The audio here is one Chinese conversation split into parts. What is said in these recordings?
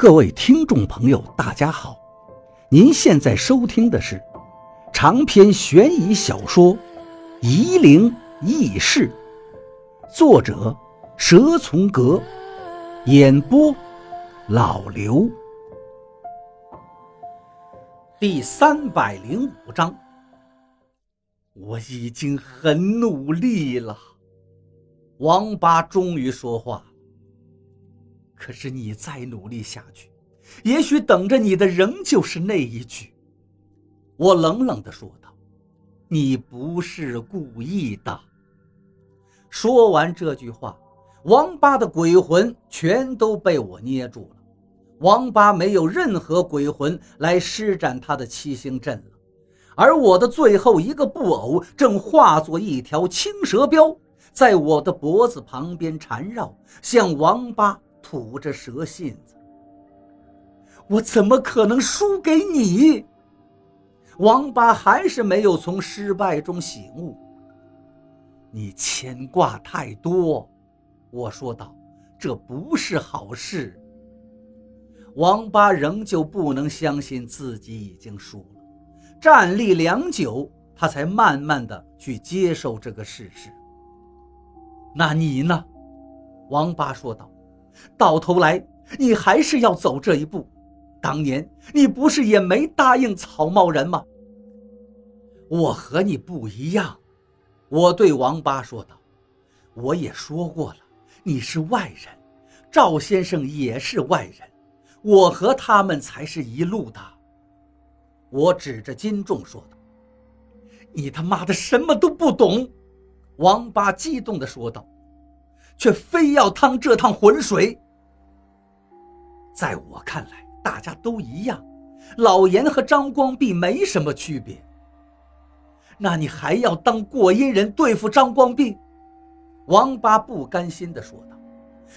各位听众朋友，大家好！您现在收听的是长篇悬疑小说《夷陵轶事》，作者蛇从阁，演播老刘。第三百零五章，我已经很努力了。王八终于说话。可是你再努力下去，也许等着你的仍旧是那一句。我冷冷地说道：“你不是故意的。”说完这句话，王八的鬼魂全都被我捏住了。王八没有任何鬼魂来施展他的七星阵了，而我的最后一个布偶正化作一条青蛇镖，在我的脖子旁边缠绕，向王八。吐着蛇信子，我怎么可能输给你？王八还是没有从失败中醒悟。你牵挂太多，我说道，这不是好事。王八仍旧不能相信自己已经输了，站立良久，他才慢慢的去接受这个事实。那你呢？王八说道。到头来，你还是要走这一步。当年你不是也没答应草帽人吗？我和你不一样，我对王八说道。我也说过了，你是外人，赵先生也是外人，我和他们才是一路的。我指着金仲说道：“你他妈的什么都不懂！”王八激动地说道。却非要趟这趟浑水。在我看来，大家都一样，老严和张光弼没什么区别。那你还要当过阴人对付张光弼？王八不甘心地说道：“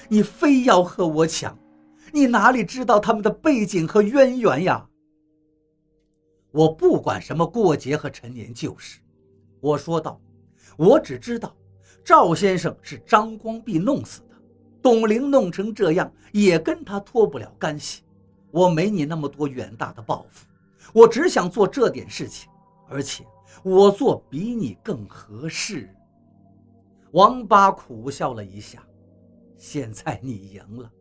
你非要和我抢，你哪里知道他们的背景和渊源呀？”我不管什么过节和陈年旧事，我说道：“我只知道。”赵先生是张光弼弄死的，董玲弄成这样也跟他脱不了干系。我没你那么多远大的抱负，我只想做这点事情，而且我做比你更合适。王八苦笑了一下，现在你赢了，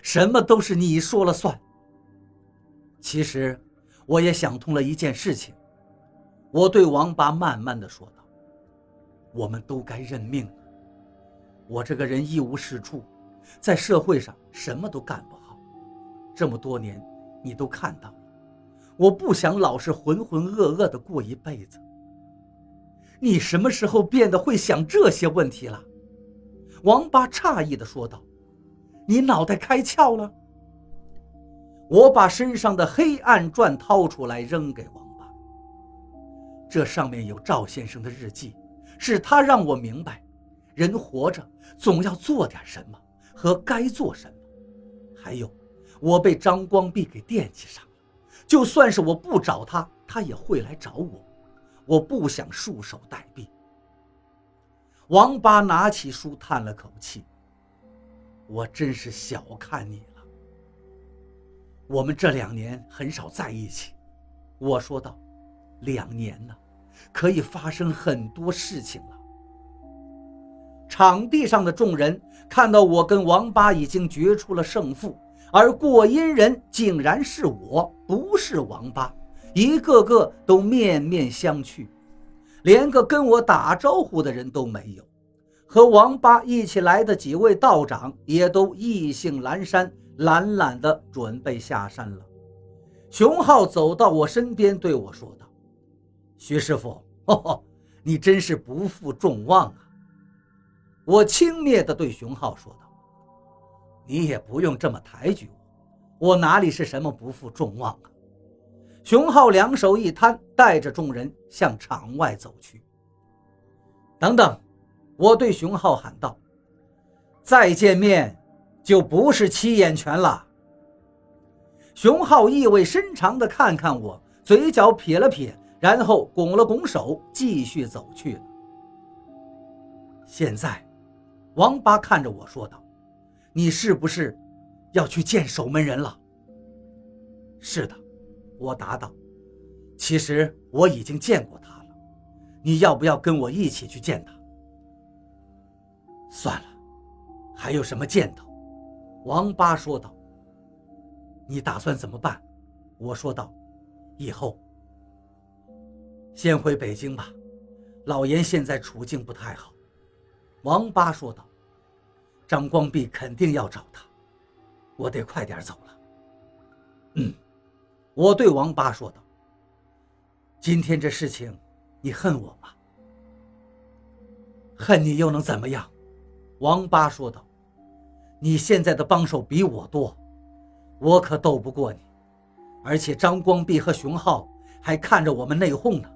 什么都是你说了算。其实我也想通了一件事情，我对王八慢慢的说道。我们都该认命了。我这个人一无是处，在社会上什么都干不好。这么多年，你都看到了。我不想老是浑浑噩噩的过一辈子。你什么时候变得会想这些问题了？王八诧异的说道：“你脑袋开窍了？”我把身上的黑暗传掏出来扔给王八。这上面有赵先生的日记。是他让我明白，人活着总要做点什么和该做什么。还有，我被张光弼给惦记上了，就算是我不找他，他也会来找我。我不想束手待毙。王八拿起书，叹了口气：“我真是小看你了。我们这两年很少在一起。”我说道：“两年呢？”可以发生很多事情了。场地上的众人看到我跟王八已经决出了胜负，而过阴人竟然是我，不是王八，一个个都面面相觑，连个跟我打招呼的人都没有。和王八一起来的几位道长也都意兴阑珊，懒懒的准备下山了。熊浩走到我身边，对我说道。徐师傅，你真是不负众望啊！我轻蔑地对熊浩说道：“你也不用这么抬举我，我哪里是什么不负众望啊？”熊浩两手一摊，带着众人向场外走去。等等，我对熊浩喊道：“再见面，就不是七眼拳了。”熊浩意味深长地看看我，嘴角撇了撇。然后拱了拱手，继续走去了。现在，王八看着我说道：“你是不是要去见守门人了？”是的，我答道。其实我已经见过他了，你要不要跟我一起去见他？算了，还有什么见头？王八说道。你打算怎么办？我说道。以后，先回北京吧。老严现在处境不太好。王八说道。张光弼肯定要找他，我得快点走了。嗯，我对王八说道。今天这事情，你恨我吗？恨你又能怎么样？王八说道。你现在的帮手比我多，我可斗不过你。而且张光弼和熊浩还看着我们内讧呢。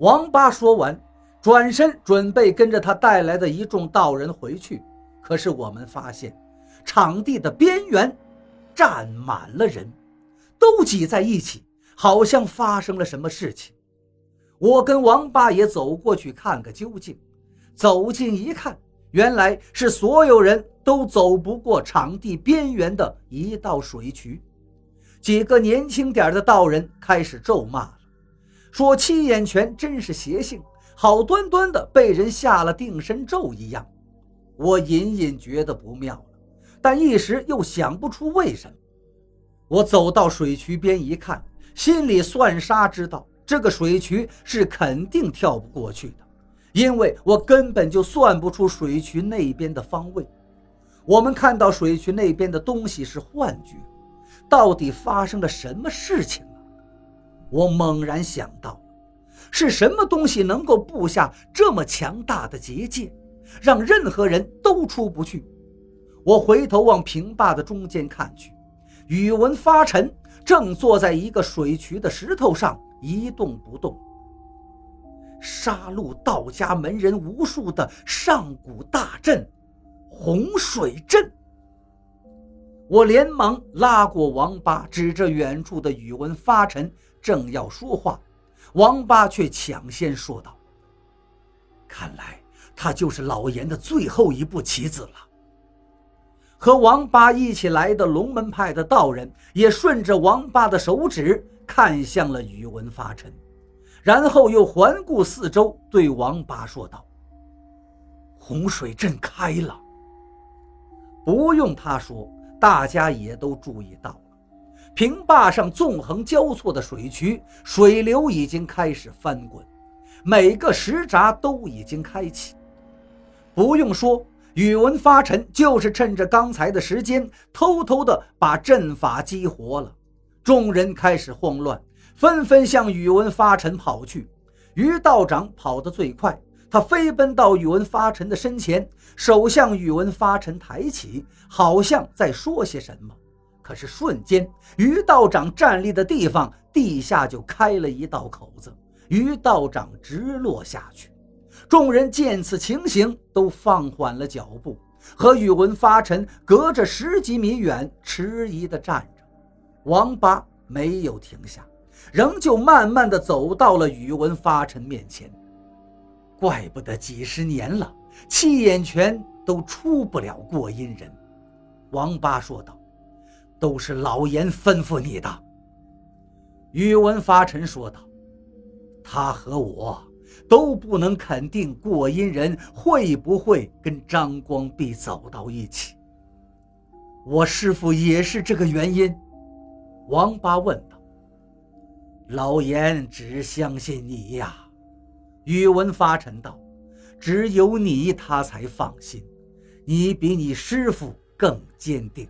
王八说完，转身准备跟着他带来的一众道人回去。可是我们发现，场地的边缘站满了人，都挤在一起，好像发生了什么事情。我跟王八也走过去看个究竟。走近一看，原来是所有人都走不过场地边缘的一道水渠。几个年轻点的道人开始咒骂，说七眼泉真是邪性，好端端的被人下了定身咒一样。我隐隐觉得不妙了，但一时又想不出为什么。我走到水渠边一看，心里算杀知道这个水渠是肯定跳不过去的，因为我根本就算不出水渠那边的方位。我们看到水渠那边的东西是幻觉，到底发生了什么事情？我猛然想到，是什么东西能够布下这么强大的结界？让任何人都出不去。我回头往平坝的中间看去，宇文发沉正坐在一个水渠的石头上一动不动。杀戮道家门人无数的上古大阵——洪水阵。我连忙拉过王八，指着远处的宇文发沉，正要说话，王八却抢先说道：“看来……”他就是老严的最后一步棋子了。和王八一起来的龙门派的道人也顺着王八的手指看向了宇文发沉，然后又环顾四周，对王八说道：“洪水阵开了。”不用他说，大家也都注意到了，平坝上纵横交错的水渠，水流已经开始翻滚，每个石闸都已经开启。不用说，宇文发沉就是趁着刚才的时间，偷偷的把阵法激活了。众人开始慌乱，纷纷向宇文发沉跑去。于道长跑得最快，他飞奔到宇文发沉的身前，手向宇文发沉抬起，好像在说些什么。可是瞬间，于道长站立的地方地下就开了一道口子，于道长直落下去。众人见此情形，都放缓了脚步，和宇文发沉隔着十几米远，迟疑地站着。王八没有停下，仍旧慢慢地走到了宇文发沉面前。怪不得几十年了，七眼泉都出不了过阴人。王八说道：“都是老严吩咐你的。”宇文发沉说道：“他和我。”都不能肯定过阴人会不会跟张光弼走到一起。我师父也是这个原因。王八问道：“老严只相信你呀？”宇文发沉道：“只有你，他才放心。你比你师父更坚定，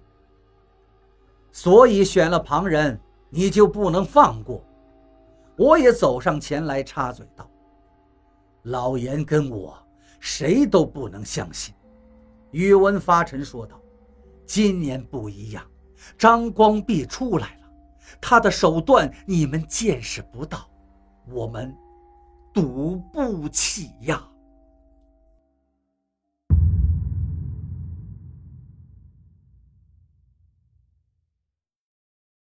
所以选了旁人，你就不能放过。”我也走上前来插嘴道。老严跟我谁都不能相信，宇文发沉说道：“今年不一样，张光弼出来了，他的手段你们见识不到，我们赌不起呀。”